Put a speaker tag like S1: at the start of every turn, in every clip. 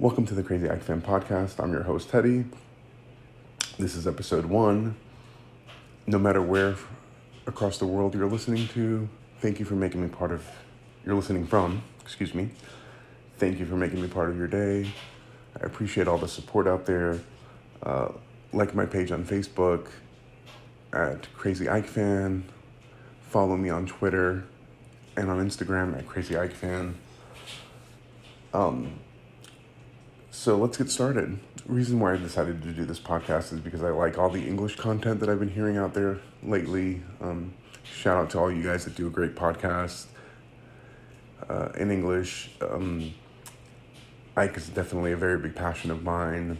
S1: Welcome to the Crazy AEK Fan Podcast. I'm your host, Teddy. This is episode one. No matter where across the world you're listening to, thank you for making me part of, you're listening from, excuse me. Thank you for making me part of your day. I appreciate all the support out there. Uh, like my page on Facebook at Crazy AEK Fan. Follow me on Twitter and on Instagram at Crazy AEK Fan. Um, so let's get started. The reason why I decided to do this podcast is because I like all the English content that I've been hearing out there lately. Um, shout out to all you guys that do a great podcast uh, in English. Um, AEK is definitely a very big passion of mine.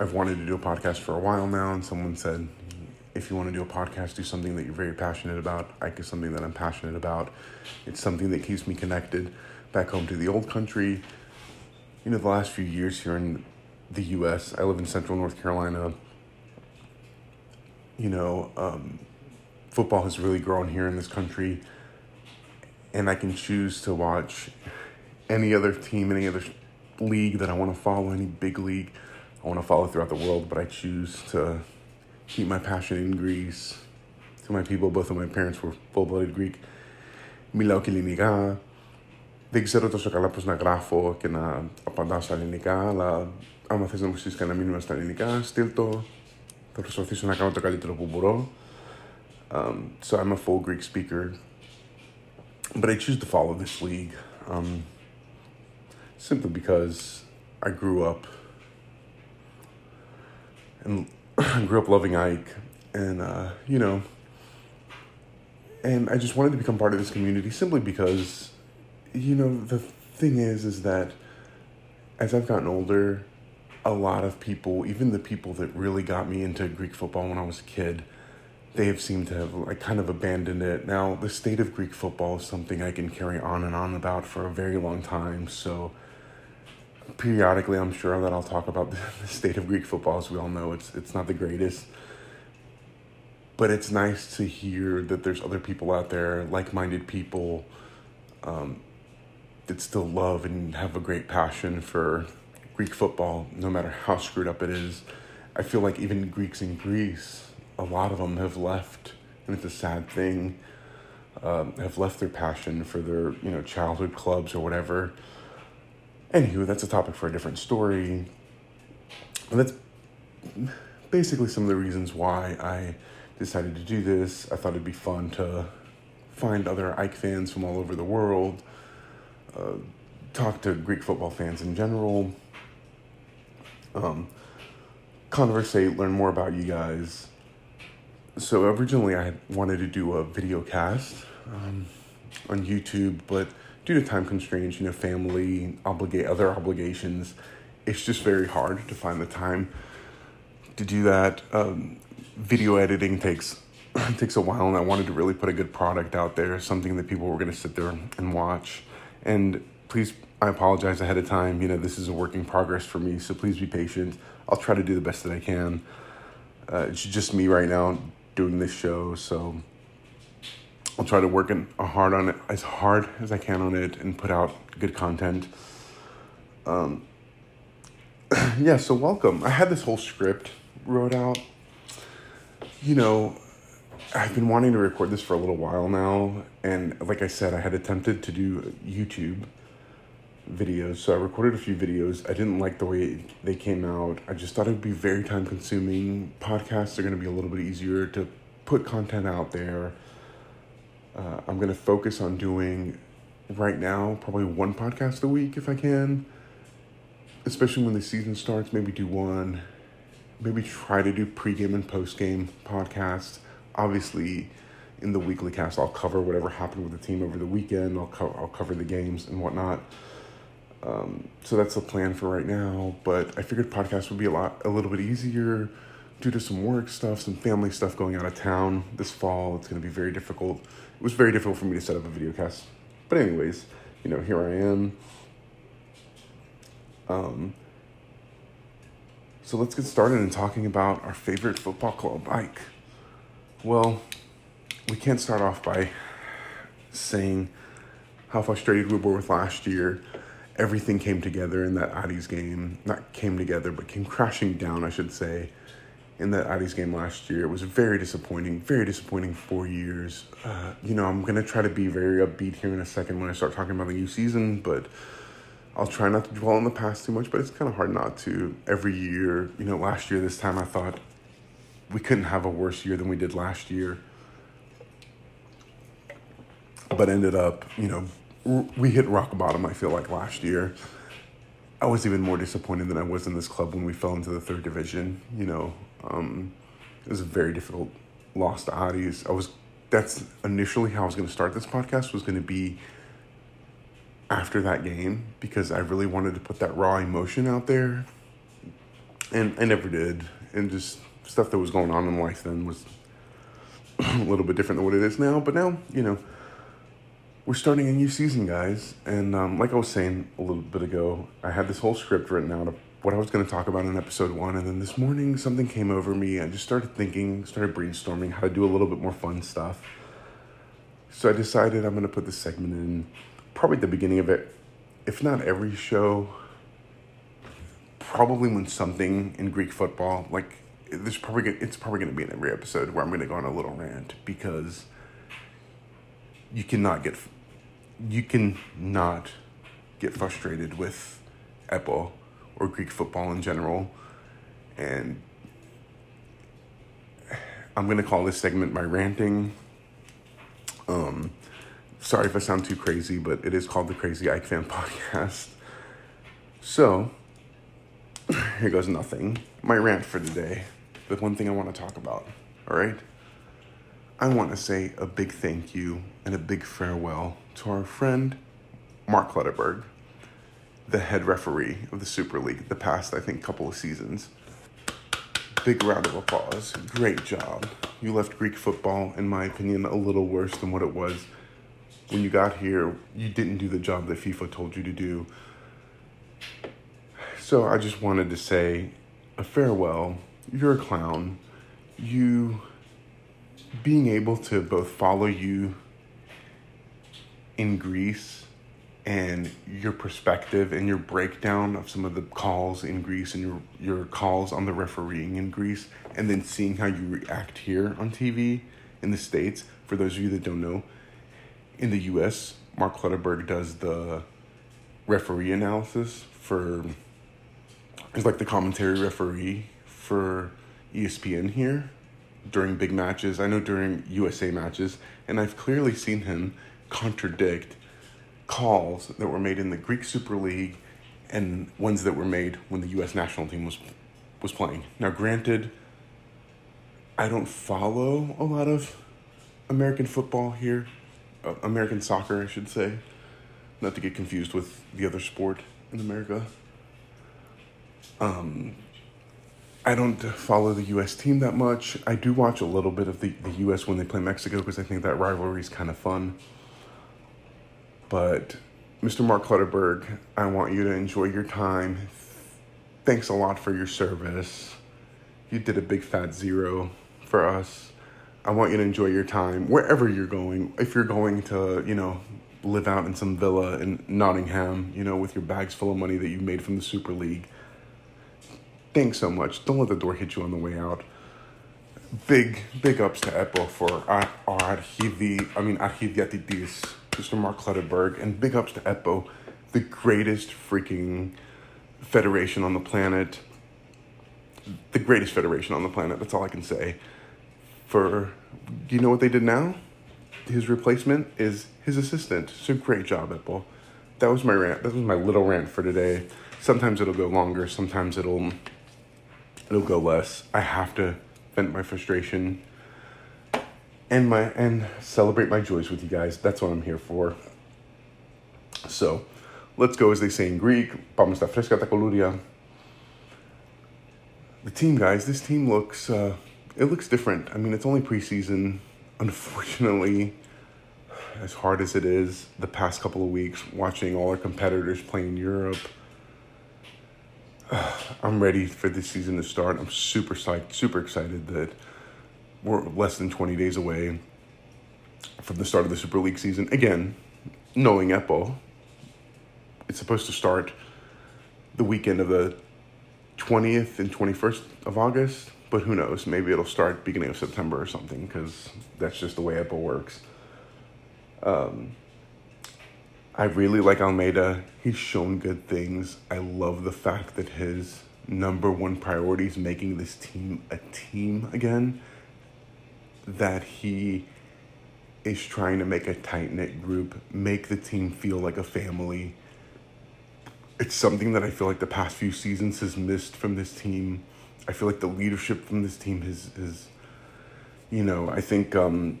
S1: I've wanted to do a podcast for a while now, and someone said, if you want to do a podcast, do something that you're very passionate about. AEK is something that I'm passionate about. It's something that keeps me connected back home to the old country you know, the last few years here in the U.S., I live in Central North Carolina. You know, um, football has really grown here in this country, and I can choose to watch any other team, any other league that I want to follow, any big league I want to follow throughout the world. But I choose to keep my passion in Greece. To my people, both of my parents were full-blooded Greek. Milauki Δεν ξέρω τόσο καλά πώς να γράφω και να απαντάω στα ελληνικά, αλλά άμα θες να μου στείλεις κανένα μήνυμα στα ελληνικά, στείλ το. Θα προσπαθήσω να κάνω το καλύτερο που μπορώ. Um, so I'm a full Greek speaker, but I choose to follow this league um, simply because I grew up and grew up loving Ike, and uh, you know, and I just wanted to become part of this community simply because, you know, the thing is, is that as I've gotten older, a lot of people, even the people that really got me into Greek football when I was a kid, they have seemed to have like kind of abandoned it. Now, the state of Greek football is something I can carry on and on about for a very long time. So, periodically, I'm sure that I'll talk about the state of Greek football. As we all know, it's it's not the greatest. But it's nice to hear that there's other people out there, like-minded people, um, that still love and have a great passion for Greek football, no matter how screwed up it is. I feel like even Greeks in Greece, a lot of them have left, and it's a sad thing. Um, have left their passion for their you know childhood clubs or whatever Anywho, that's a topic for a different story. That's basically some of the reasons why I decided to do this. I thought it'd be fun to find other AEK fans from all over the world, uh, talk to Greek football fans in general, um, conversate, learn more about you guys. So originally, I wanted to do a video cast um, on YouTube, but due to time constraints, you know, family, obligate other obligations, it's just very hard to find the time to do that. Um, video editing takes takes a while, and I wanted to really put a good product out there, something that people were going to sit there and watch. And please, I apologize ahead of time. You know, this is a work in progress for me, so please be patient. I'll try to do the best that I can. Uh, it's just me right now doing this show, so I'll try to work in, uh, hard on it as hard as I can on it and put out good content. Um, yeah, so welcome. I had this whole script wrote out. You know, I've been wanting to record this for a little while now, and like I said, I had attempted to do YouTube videos, so I recorded a few videos. I didn't like the way they came out. I just thought it would be very time consuming. Podcasts are going to be a little bit easier to put content out there uh, I'm going to focus on doing right now probably one podcast a week if I can, especially when the season starts. Maybe do one, maybe try to do pregame and postgame podcasts. Obviously, in the weekly cast, I'll cover whatever happened with the team over the weekend. I'll co- I'll cover the games and whatnot. Um, so that's the plan for right now. But I figured podcast would be a lot a little bit easier due to some work stuff, some family stuff going out of town this fall. It's going to be very difficult. It was very difficult for me to set up a video cast. But anyways, you know, here I am. Um, so let's get started in talking about our favorite football club, AEK. Well, we can't start off by saying how frustrated we were with last year everything came together in that Aris game. Not came together, but came crashing down, I should say, in that Aris game last year. It was very disappointing, very disappointing four years. Uh, you know, I'm going to try to be very upbeat here in a second when I start talking about the new season, but I'll try not to dwell on the past too much, but it's kind of hard not to. Every year, you know, last year, this time I thought we couldn't have a worse year than we did last year. But ended up, you know, we hit rock bottom, I feel like, last year. I was even more disappointed than I was in this club when we fell into the third division. You know, um, it was a very difficult loss to Aris. I was, that's initially how I was going to start this podcast, was going to be after that game because I really wanted to put that raw emotion out there. And I never did. And just stuff that was going on in life then was a little bit different than what it is now. But now, you know, we're starting a new season, guys. And um, like I was saying a little bit ago, I had this whole script written out of what I was going to talk about in episode one. And then this morning, something came over me. I just started thinking, started brainstorming how to do a little bit more fun stuff. So I decided I'm going to put this segment in probably the beginning of it, if not every show, probably when something in Greek football, like there's probably it's probably going to be in every episode where I'm going to go on a little rant because you cannot get you can not get frustrated with EPO or Greek football in general, and I'm going to call this segment my ranting. Um, sorry if I sound too crazy, but it is called the Crazy AEK Fan Podcast. So, here goes nothing. My rant for today. The one thing I want to talk about, all right? I want to say a big thank you and a big farewell to our friend Mark Clattenburg, the head referee of the Super League the past, I think, couple of seasons. Big round of applause. Great job. You left Greek football, in my opinion, a little worse than what it was when you got here, you didn't do the job that FIFA told you to do. So I just wanted to say a farewell. You're a clown. You being able to both follow you in Greece and your perspective and your breakdown of some of the calls in Greece and your your calls on the refereeing in Greece and then seeing how you react here on TV in the States, for those of you that don't know, in the U.S., Mark Clattenburg does the referee analysis for. He's like the commentary referee for ESPN here during big matches. I know during USA matches, and I've clearly seen him contradict calls that were made in the Greek Super League and ones that were made when the U.S. national team was was playing. Now, granted, I don't follow a lot of American football here uh, American soccer, I should say, not to get confused with the other sport in America. Um, I don't follow the U.S. team that much. I do watch a little bit of the, the U.S. when they play Mexico because I think that rivalry is kind of fun. But Mr. Mark Clattenburg, I want you to enjoy your time. Thanks a lot for your service. You did a big fat zero for us. I want you to enjoy your time wherever you're going. If you're going to, you know, live out in some villa in Nottingham, you know, with your bags full of money that you made from the Super League. Thanks so much. Don't let the door hit you on the way out. Big, big ups to EPO for Archivi, I mean, Archidiatidis, Mr. Mark Clattenburg, and big ups to EPO, the greatest freaking federation on the planet. The greatest federation on the planet, that's all I can say for do you know what they did now? His replacement is his assistant. So great job, EPO. That was my rant. That was my little rant for today. Sometimes it'll go longer. Sometimes it'll it'll go less. I have to vent my frustration and my and celebrate my joys with you guys. That's what I'm here for. So, let's go as they say in Greek. Ta. The team, guys, this team looks uh, it looks different. I mean, it's only preseason. Unfortunately, as hard as it is, the past couple of weeks watching all our competitors play in Europe I'm ready for this season to start. I'm super psyched, super excited that we're less than 20 days away from the start of the Super League season. Again, knowing EPO, it's supposed to start the weekend of the 20th and 21st of August, but who knows? Maybe it'll start beginning of September or something because that's just the way EPO works. Um, I really like Almeyda. He's shown good things. I love the fact that his number one priority is making this team a team again. That he is trying to make a tight knit group, make the team feel like a family. It's something that I feel like the past few seasons has missed from this team. I feel like the leadership from this team has, has you know, I think um,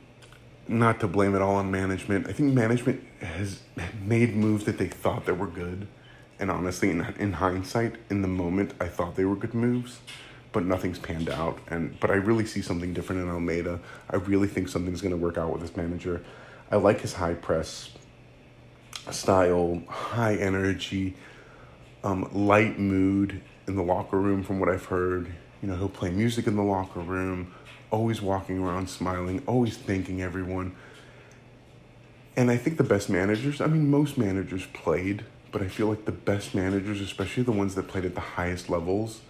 S1: not to blame it all on management. I think management has made moves that they thought that were good. And honestly, in, in hindsight, in the moment, I thought they were good moves, but nothing's panned out. And but I really see something different in Almeyda. I really think something's going to work out with this manager. I like his high press style, high energy, um, light mood in the locker room. From what I've heard, you know, he'll play music in the locker room always walking around smiling, always thanking everyone. And I think the best managers, I mean, most managers played, but I feel like the best managers, especially the ones that played at the highest levels,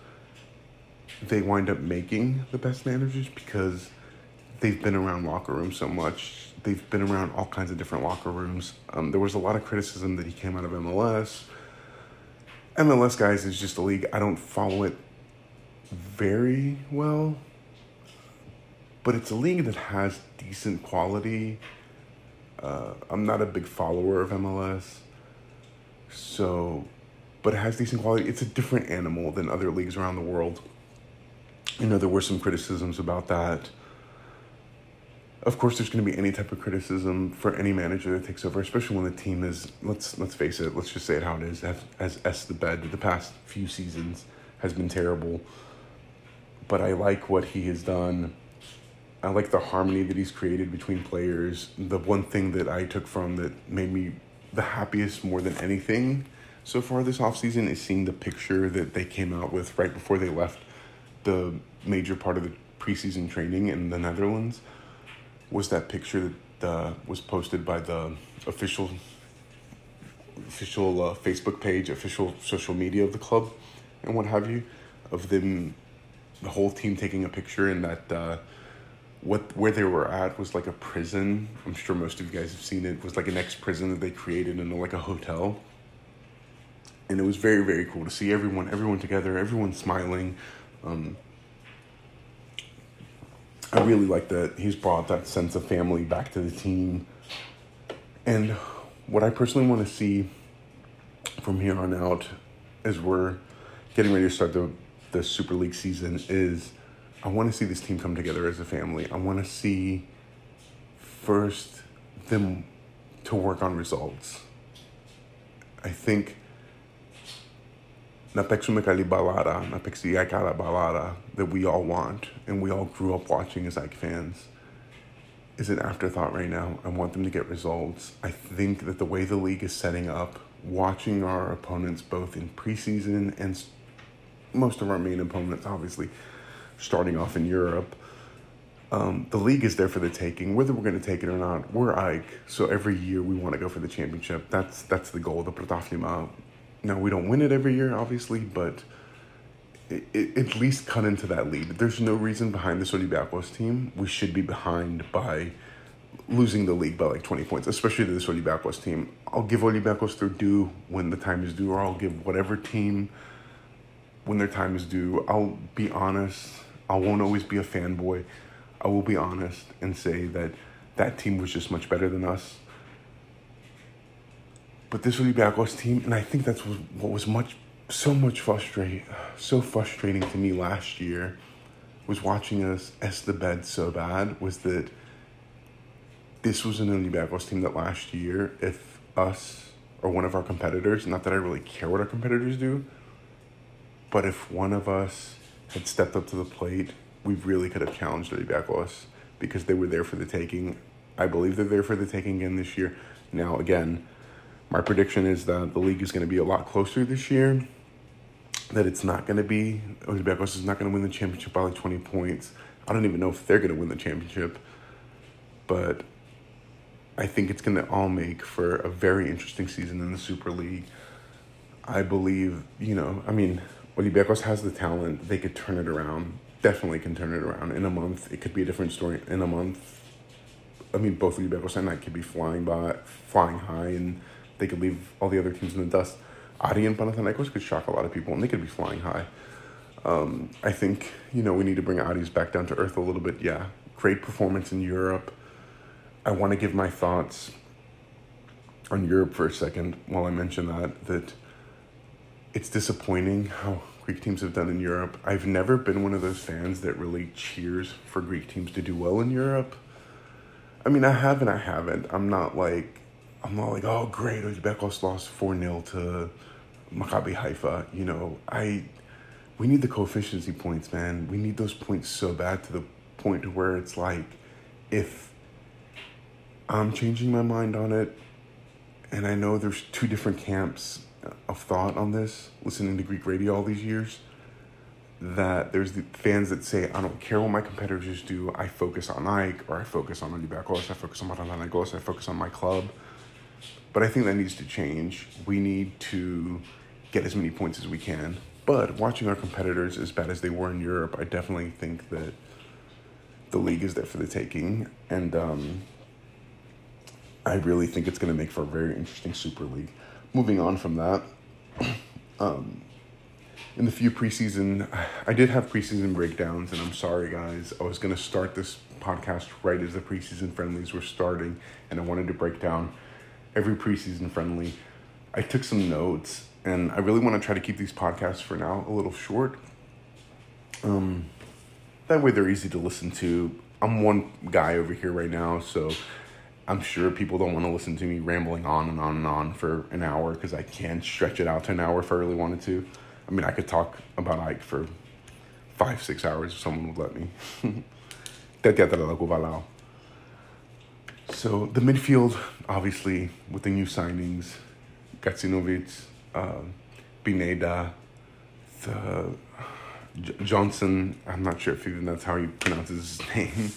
S1: they wind up making the best managers because they've been around locker rooms so much. They've been around all kinds of different locker rooms. Um, there was a lot of criticism that he came out of MLS. MLS, guys, is just a league. I don't follow it very well but it's a league that has decent quality. Uh, I'm not a big follower of MLS, so, but it has decent quality. It's a different animal than other leagues around the world. You know, there were some criticisms about that. Of course, there's going to be any type of criticism for any manager that takes over, especially when the team is let's let's face it, let's just say it how it is. As as S the bed, the past few seasons has been terrible, but I like what he has done I like the harmony that he's created between players. The one thing that I took from that made me the happiest more than anything so far this offseason is seeing the picture that they came out with right before they left the major part of the preseason training in the Netherlands was that picture that uh, was posted by the official official uh, Facebook page, official social media of the club, and what have you, of them, the whole team taking a picture in that uh, what where they were at was like a prison. I'm sure most of you guys have seen it. it was like an ex prison that they created in like a hotel. And it was very very cool to see everyone everyone together, everyone smiling. Um, I really like that he's brought that sense of family back to the team. And what I personally want to see from here on out as we're getting ready to start the the Super League season is I want to see this team come together as a family. I want to see first them to work on results. I think Napexumekali Balada, Balada that we all want and we all grew up watching as AEK fans is an afterthought right now. I want them to get results. I think that the way the league is setting up, watching our opponents both in preseason and most of our main opponents, obviously, starting off in Europe. Um, the league is there for the taking, whether we're going to take it or not. We're AEK, so every year we want to go for the championship. That's that's the goal, of the Pratafnima. Now we don't win it every year, obviously, but it, it, at least cut into that lead. There's no reason behind this Olympiacos team. We should be behind by losing the league by like 20 points, especially to this Olympiacos team. I'll give Olympiacos their due when the time is due, or I'll give whatever team when their time is due. I'll be honest I won't always be a fanboy. I will be honest and say that that team was just much better than us. But this Olympiacos team, and I think that's what was much, so much frustrating, so frustrating to me last year, was watching us s the bed so bad. Was that this was an Olympiacos team that last year, if us or one of our competitors, not that I really care what our competitors do, but if one of us had stepped up to the plate, we really could have challenged the Olympiacos because they were there for the taking. I believe they're there for the taking again this year. Now, again, my prediction is that the league is going to be a lot closer this year. That it's not going to be Olympiacos is not going to win the championship by like twenty points. I don't even know if they're going to win the championship, but I think it's going to all make for a very interesting season in the Super League. I believe, you know, I mean, Olympiacos has the talent. They could turn it around. Definitely can turn it around. In a month, it could be a different story. In a month, I mean, both Olympiacos and I could be flying by, flying high, and they could leave all the other teams in the dust. Adi and Panathinaikos could shock a lot of people, and they could be flying high. Um, I think, you know, we need to bring Aris back down to earth a little bit. Yeah, great performance in Europe. I want to give my thoughts on Europe for a second while I mention that, that it's disappointing how Greek teams have done in Europe. I've never been one of those fans that really cheers for Greek teams to do well in Europe. I mean, I have and I haven't. I'm not like, I'm not like, oh, great, Olympiacos lost 4 0 to Maccabi Haifa. You know, I, we need the coefficiency points, man. We need those points so bad to the point to where it's like, if I'm changing my mind on it, and I know there's two different camps of thought on this, listening to Greek radio all these years, that there's the fans that say, I don't care what my competitors do, I focus on AEK, or I focus on Olympiacos, I focus on Panathinaikos, I focus on my club. But I think that needs to change. We need to get as many points as we can. But watching our competitors as bad as they were in Europe, I definitely think that the league is there for the taking. And um, I really think it's going to make for a very interesting Super League moving on from that, um, in the few preseason, I did have preseason breakdowns, and I'm sorry, guys. I was going to start this podcast right as the preseason friendlies were starting, and I wanted to break down every preseason friendly. I took some notes, and I really want to try to keep these podcasts for now a little short. Um, that way they're easy to listen to. I'm one guy over here right now, so I'm sure people don't want to listen to me rambling on and on and on for an hour because I can stretch it out to an hour if I really wanted to. I mean, I could talk about AEK for five, six hours if someone would let me. so the midfield, obviously, with the new signings, Gacinovic, uh, Pineda, the J- Johnson. I'm not sure if even that's how he pronounces his name.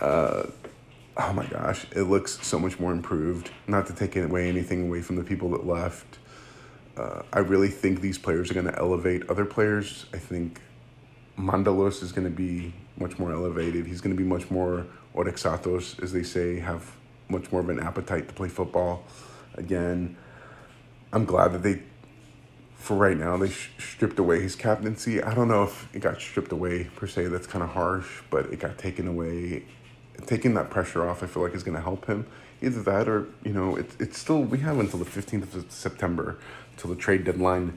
S1: Uh, oh my gosh, it looks so much more improved. Not to take away anything away from the people that left. Uh, I really think these players are going to elevate other players. I think Mantalos is going to be much more elevated. He's going to be much more orexatos, as they say, have much more of an appetite to play football. Again, I'm glad that they, for right now, they sh- stripped away his captaincy. I don't know if it got stripped away per se. That's kind of harsh, but it got taken away taking that pressure off, I feel like is going to help him. Either that, or you know, it's it's still we have until the fifteenth of September, till the trade deadline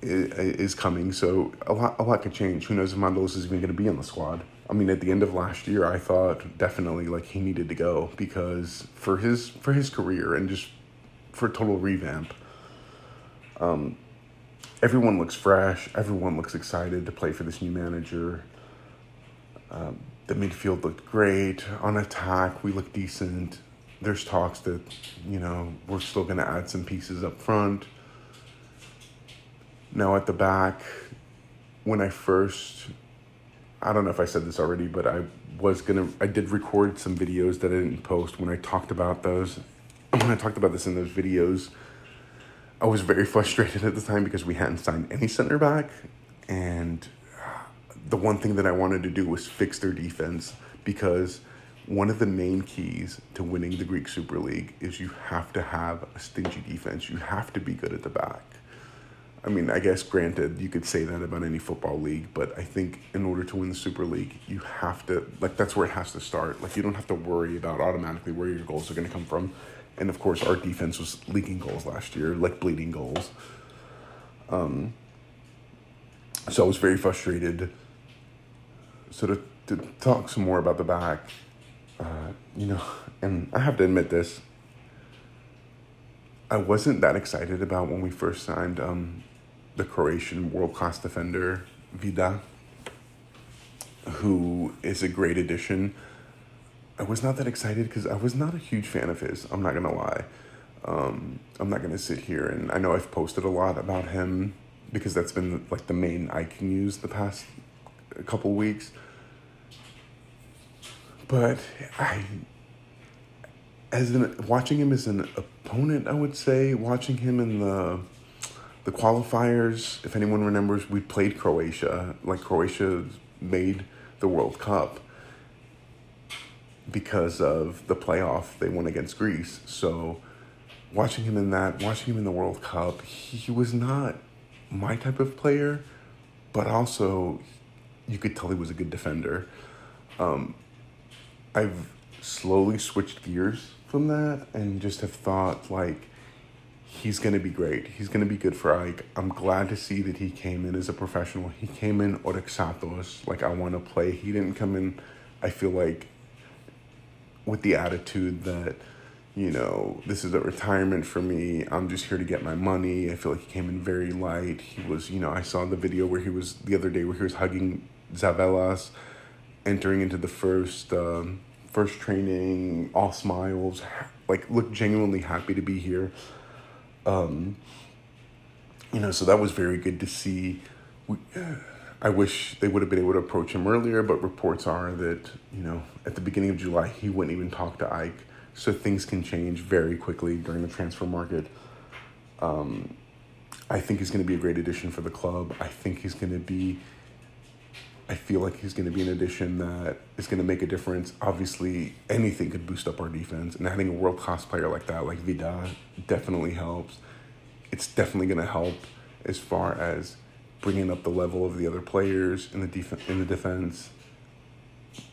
S1: is coming. So a lot a lot could change. Who knows if Mantalos is even going to be in the squad? I mean, at the end of last year, I thought definitely like he needed to go because for his for his career and just for a total revamp. Um, everyone looks fresh. Everyone looks excited to play for this new manager. Um, the midfield looked great. On attack, we looked decent. There's talks that, you know, we're still going to add some pieces up front. Now at the back, when I first, I don't know if I said this already, but I was going to, I did record some videos that I didn't post when I talked about those. When I talked about this in those videos, I was very frustrated at the time because we hadn't signed any center back. And the one thing that I wanted to do was fix their defense because one of the main keys to winning the Greek Super League is you have to have a stingy defense. You have to be good at the back. I mean, I guess granted, you could say that about any football league, but I think in order to win the Super League, you have to, like, that's where it has to start. Like, you don't have to worry about automatically where your goals are going to come from. And of course, our defense was leaking goals last year, like bleeding goals. Um, so I was very frustrated so to, to talk some more about the back, uh, you know, and I have to admit this, I wasn't that excited about when we first signed um, the Croatian world class defender Vida, who is a great addition. I was not that excited because I was not a huge fan of his. I'm not gonna lie. Um, I'm not gonna sit here and I know I've posted a lot about him because that's been like the main I can use the past a couple weeks. But I as an watching him as an opponent, I would say watching him in the the qualifiers. If anyone remembers, we played Croatia. Like Croatia made the World Cup because of the playoff they won against Greece. So watching him in that, watching him in the World Cup, he was not my type of player, but also you could tell he was a good defender. Um, I've slowly switched gears from that and just have thought like he's going to be great. He's going to be good for AEK. I'm glad to see that he came in as a professional. He came in Oryxatos like I want to play. He didn't come in I feel like with the attitude that you know, this is a retirement for me. I'm just here to get my money. I feel like he came in very light. He was, you know, I saw the video where he was the other day where he was hugging Zavelas, entering into the first um, first training, all smiles, like looked genuinely happy to be here. Um, you know, so that was very good to see. We, I wish they would have been able to approach him earlier, but reports are that, you know, at the beginning of July, he wouldn't even talk to AEK. So things can change very quickly during the transfer market. Um, I think he's going to be a great addition for the club. I think he's going to be, I feel like he's going to be an addition that is going to make a difference. Obviously, anything could boost up our defense, and having a world class player like that, like Vida, definitely helps. It's definitely going to help as far as bringing up the level of the other players in the def- in the defense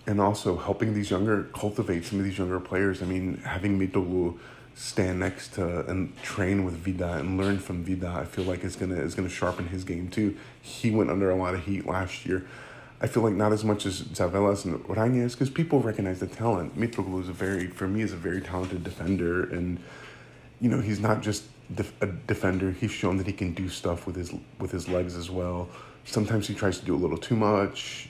S1: and also helping these younger cultivate some of these younger players. I mean, having Mitoglou stand next to and train with Vida and learn from Vida, I feel like is gonna is gonna sharpen his game too. He went under a lot of heat last year. I feel like not as much as Zavelas and Orangez because people recognize the talent. Mitoglou is a very, for me, is a very talented defender, and you know he's not just def- a defender. He's shown that he can do stuff with his with his legs as well. Sometimes he tries to do a little too much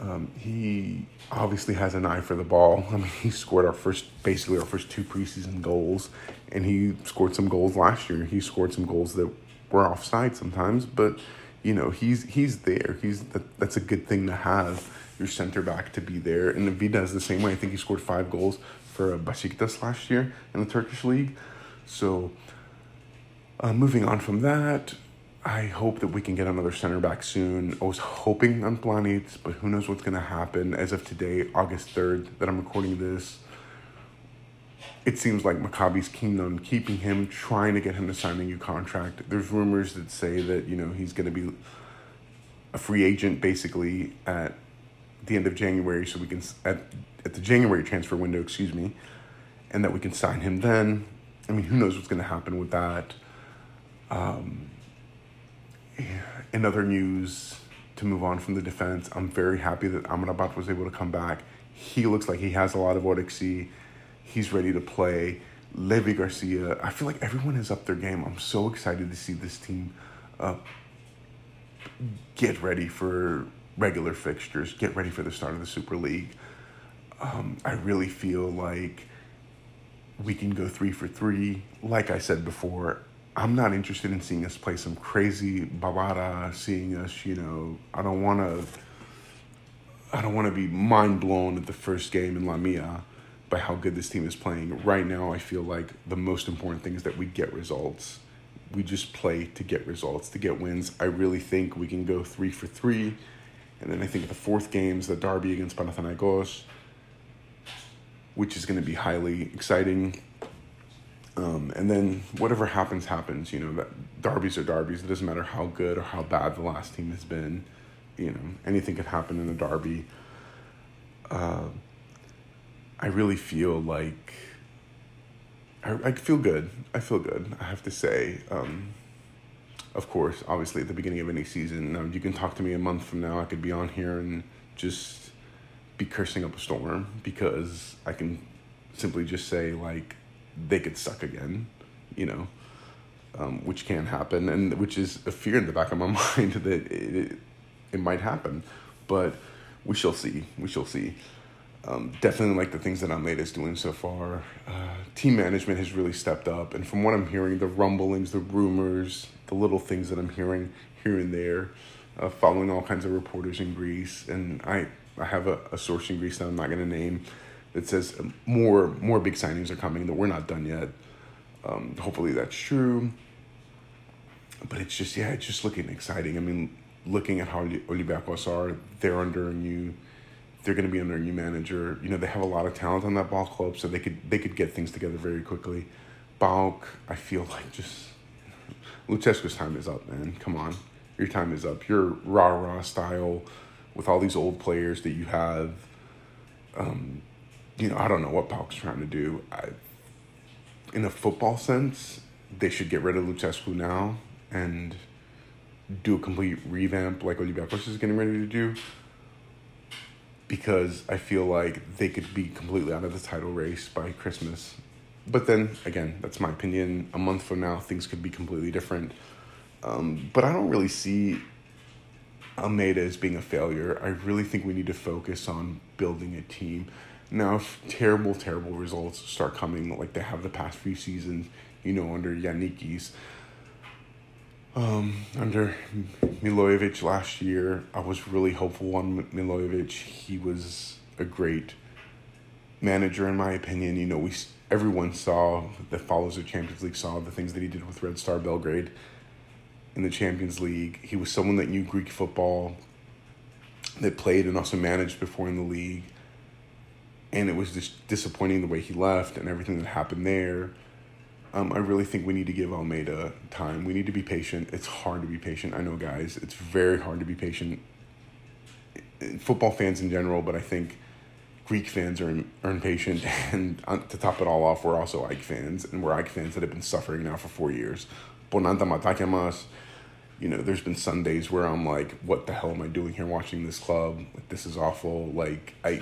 S1: um, he obviously has an eye for the ball. I mean, he scored our first, basically our first two preseason goals, and he scored some goals last year. He scored some goals that were offside sometimes, but you know he's he's there. He's that, that's a good thing to have your center back to be there. And Vida does the same way. I think he scored five goals for Besiktas last year in the Turkish league. So, uh, moving on from that, I hope that we can get another center back soon. I was hoping on Planets, but who knows what's going to happen. As of today, August 3rd, that I'm recording this, it seems like Maccabi's keen on keeping him, trying to get him to sign a new contract. There's rumors that say that, you know, he's going to be a free agent basically at the end of January, so we can, at, at the January transfer window, excuse me, and that we can sign him then. I mean, who knows what's going to happen with that. Um, in other news, to move on from the defense, I'm very happy that Amrabat was able to come back. He looks like he has a lot of Odyssey. He's ready to play. Levi Garcia, I feel like everyone is up their game. I'm so excited to see this team uh, get ready for regular fixtures, get ready for the start of the Super League. Um, I really feel like we can go three for three. Like I said before, I'm not interested in seeing us play some crazy babara, seeing us, you know, I don't want to I don't want to be mind blown at the first game in Lamia by how good this team is playing. Right now, I feel like the most important thing is that we get results. We just play to get results, to get wins. I really think we can go three for three. And then I think the fourth game is the derby against Panathinaikos, which is going to be highly exciting. Um, and then whatever happens, happens. You know, that derbies are derbies. It doesn't matter how good or how bad the last team has been. You know, anything could happen in a derby. Uh, I really feel like I, I feel good. I feel good. I have to say. Um, of course, obviously, at the beginning of any season, now you can talk to me a month from now. I could be on here and just be cursing up a storm because I can simply just say like they could suck again, you know, um, which can happen, and which is a fear in the back of my mind that it, it, it might happen, but we shall see. We shall see. Um, definitely like the things that Ahmed is doing so far. Uh, team management has really stepped up, and from what I'm hearing, the rumblings, the rumors, the little things that I'm hearing here and there, uh, following all kinds of reporters in Greece, and I I have a, a source in Greece that I'm not going to name that says more more big signings are coming that we're not done yet. Um, hopefully that's true. But it's just yeah, it's just looking exciting. I mean, looking at how Olympiacos are, they're under a new, they're going to be under a new manager. You know, they have a lot of talent on that ball club, so they could they could get things together very quickly. PAOK, I feel like just Lucescu's time is up, man. Come on, your time is up. Your rah rah style with all these old players that you have. Um, you know, I don't know what PAOK's trying to do. I, in a football sense, they should get rid of Lucescu now and do a complete revamp like Olympiacos is getting ready to do. Because I feel like they could be completely out of the title race by Christmas. But then again, that's my opinion. A month from now, things could be completely different. Um, but I don't really see Almeyda as being a failure. I really think we need to focus on building a team. Now, if terrible, terrible results start coming like they have the past few seasons, you know, under Giannikis, um, under Milojevic last year, I was really hopeful on Milojevic. He was a great manager, in my opinion. You know, we everyone saw that follows the Champions League saw the things that he did with Red Star Belgrade in the Champions League. He was someone that knew Greek football, that played and also managed before in the league. And it was just disappointing the way he left and everything that happened there. Um, I really think we need to give Almeyda time. We need to be patient. It's hard to be patient. I know, guys. It's very hard to be patient. Eh, eh, football fans in general, but I think Greek fans are, are impatient. And uh, to top it all off, we're also AEK fans, and we're AEK fans that have been suffering now for four years. Ponanta matakemas. You know, there's been Sundays where I'm like, what the hell am I doing here watching this club? Like, this is awful. Like, I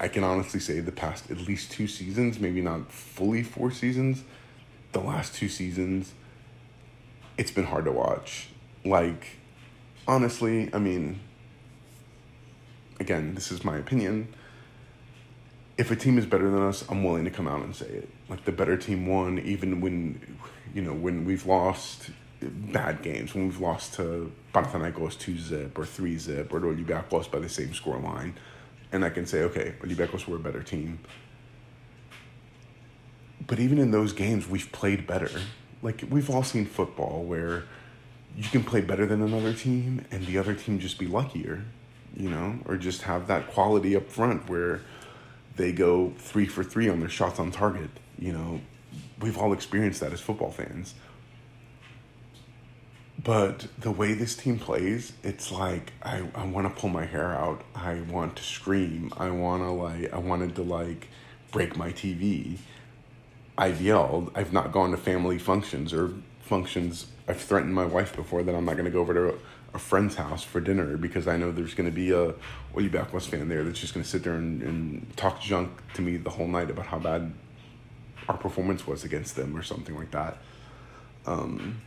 S1: I can honestly say the past at least two seasons, maybe not fully four seasons, the last two seasons, it's been hard to watch. Like, honestly, I mean, again, this is my opinion. If a team is better than us, I'm willing to come out and say it. Like the better team won, even when, you know, when we've lost bad games, when we've lost to Panathinaikos 2 zip or 3 zip or to Olympiacos by the same score line. And I can say, okay, Olympiacos were a better team but even in those games, we've played better. Like we've all seen football where you can play better than another team and the other team just be luckier, you know, or just have that quality up front where they go three for three on their shots on target. You know, we've all experienced that as football fans. But the way this team plays, it's like I, I want to pull my hair out. I want to scream. I want to like I wanted to like break my TV I've yelled. I've not gone to family functions or functions. I've threatened my wife before that I'm not going to go over to a, friend's house for dinner because I know there's going to be a Olympiacos fan there that's just going to sit there and, and talk junk to me the whole night about how bad our performance was against them or something like that. Um,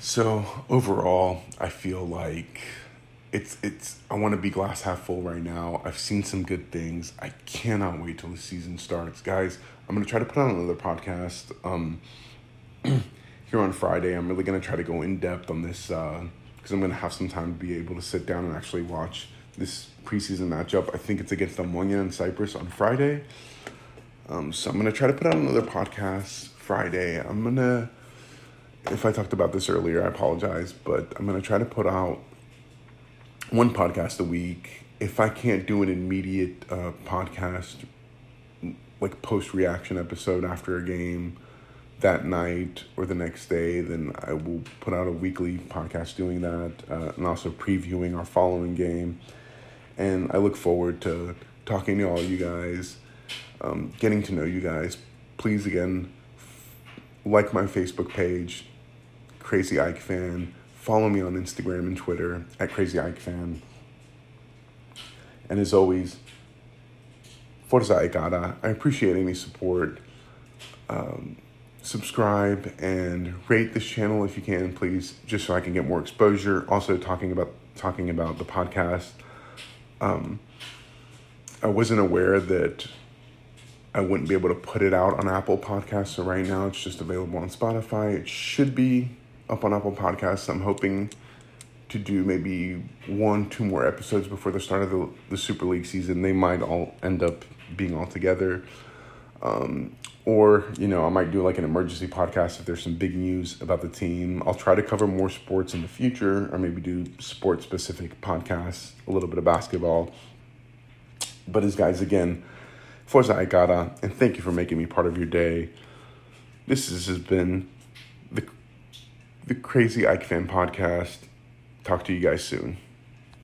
S1: so overall, I feel like it's it's I want to be glass half full right now. I've seen some good things. I cannot wait till the season starts, guys. I'm gonna try to put on another podcast um, here on Friday. I'm really gonna try to go in depth on this because uh, I'm gonna have some time to be able to sit down and actually watch this preseason matchup. I think it's against Omonia and Cyprus on Friday. Um, so I'm gonna try to put out another podcast Friday. I'm gonna if I talked about this earlier, I apologize, but I'm gonna try to put out one podcast a week. If I can't do an immediate uh, podcast, like post reaction episode after a game that night or the next day, then I will put out a weekly podcast doing that uh, and also previewing our following game. And I look forward to talking to all you guys, um, getting to know you guys. Please, again, like my Facebook page, Crazy AEK Fan Follow me on Instagram and Twitter at Crazy AEK Fan. And as always, Forza Aikara. I appreciate any support. Um, subscribe and rate this channel if you can, please, just so I can get more exposure. Also, talking about talking about the podcast. Um, I wasn't aware that I wouldn't be able to put it out on Apple Podcasts. So right now, it's just available on Spotify. It should be up on Apple Podcasts. I'm hoping to do maybe one, two more episodes before the start of the, the Super League season. They might all end up being all together. Um, or, you know, I might do like an emergency podcast if there's some big news about the team. I'll try to cover more sports in the future or maybe do sports specific podcasts, a little bit of basketball. But as guys, again, Forza Aikara, and thank you for making me part of your day. This has been the, the Crazy AEK Fan Podcast. Talk to you guys soon.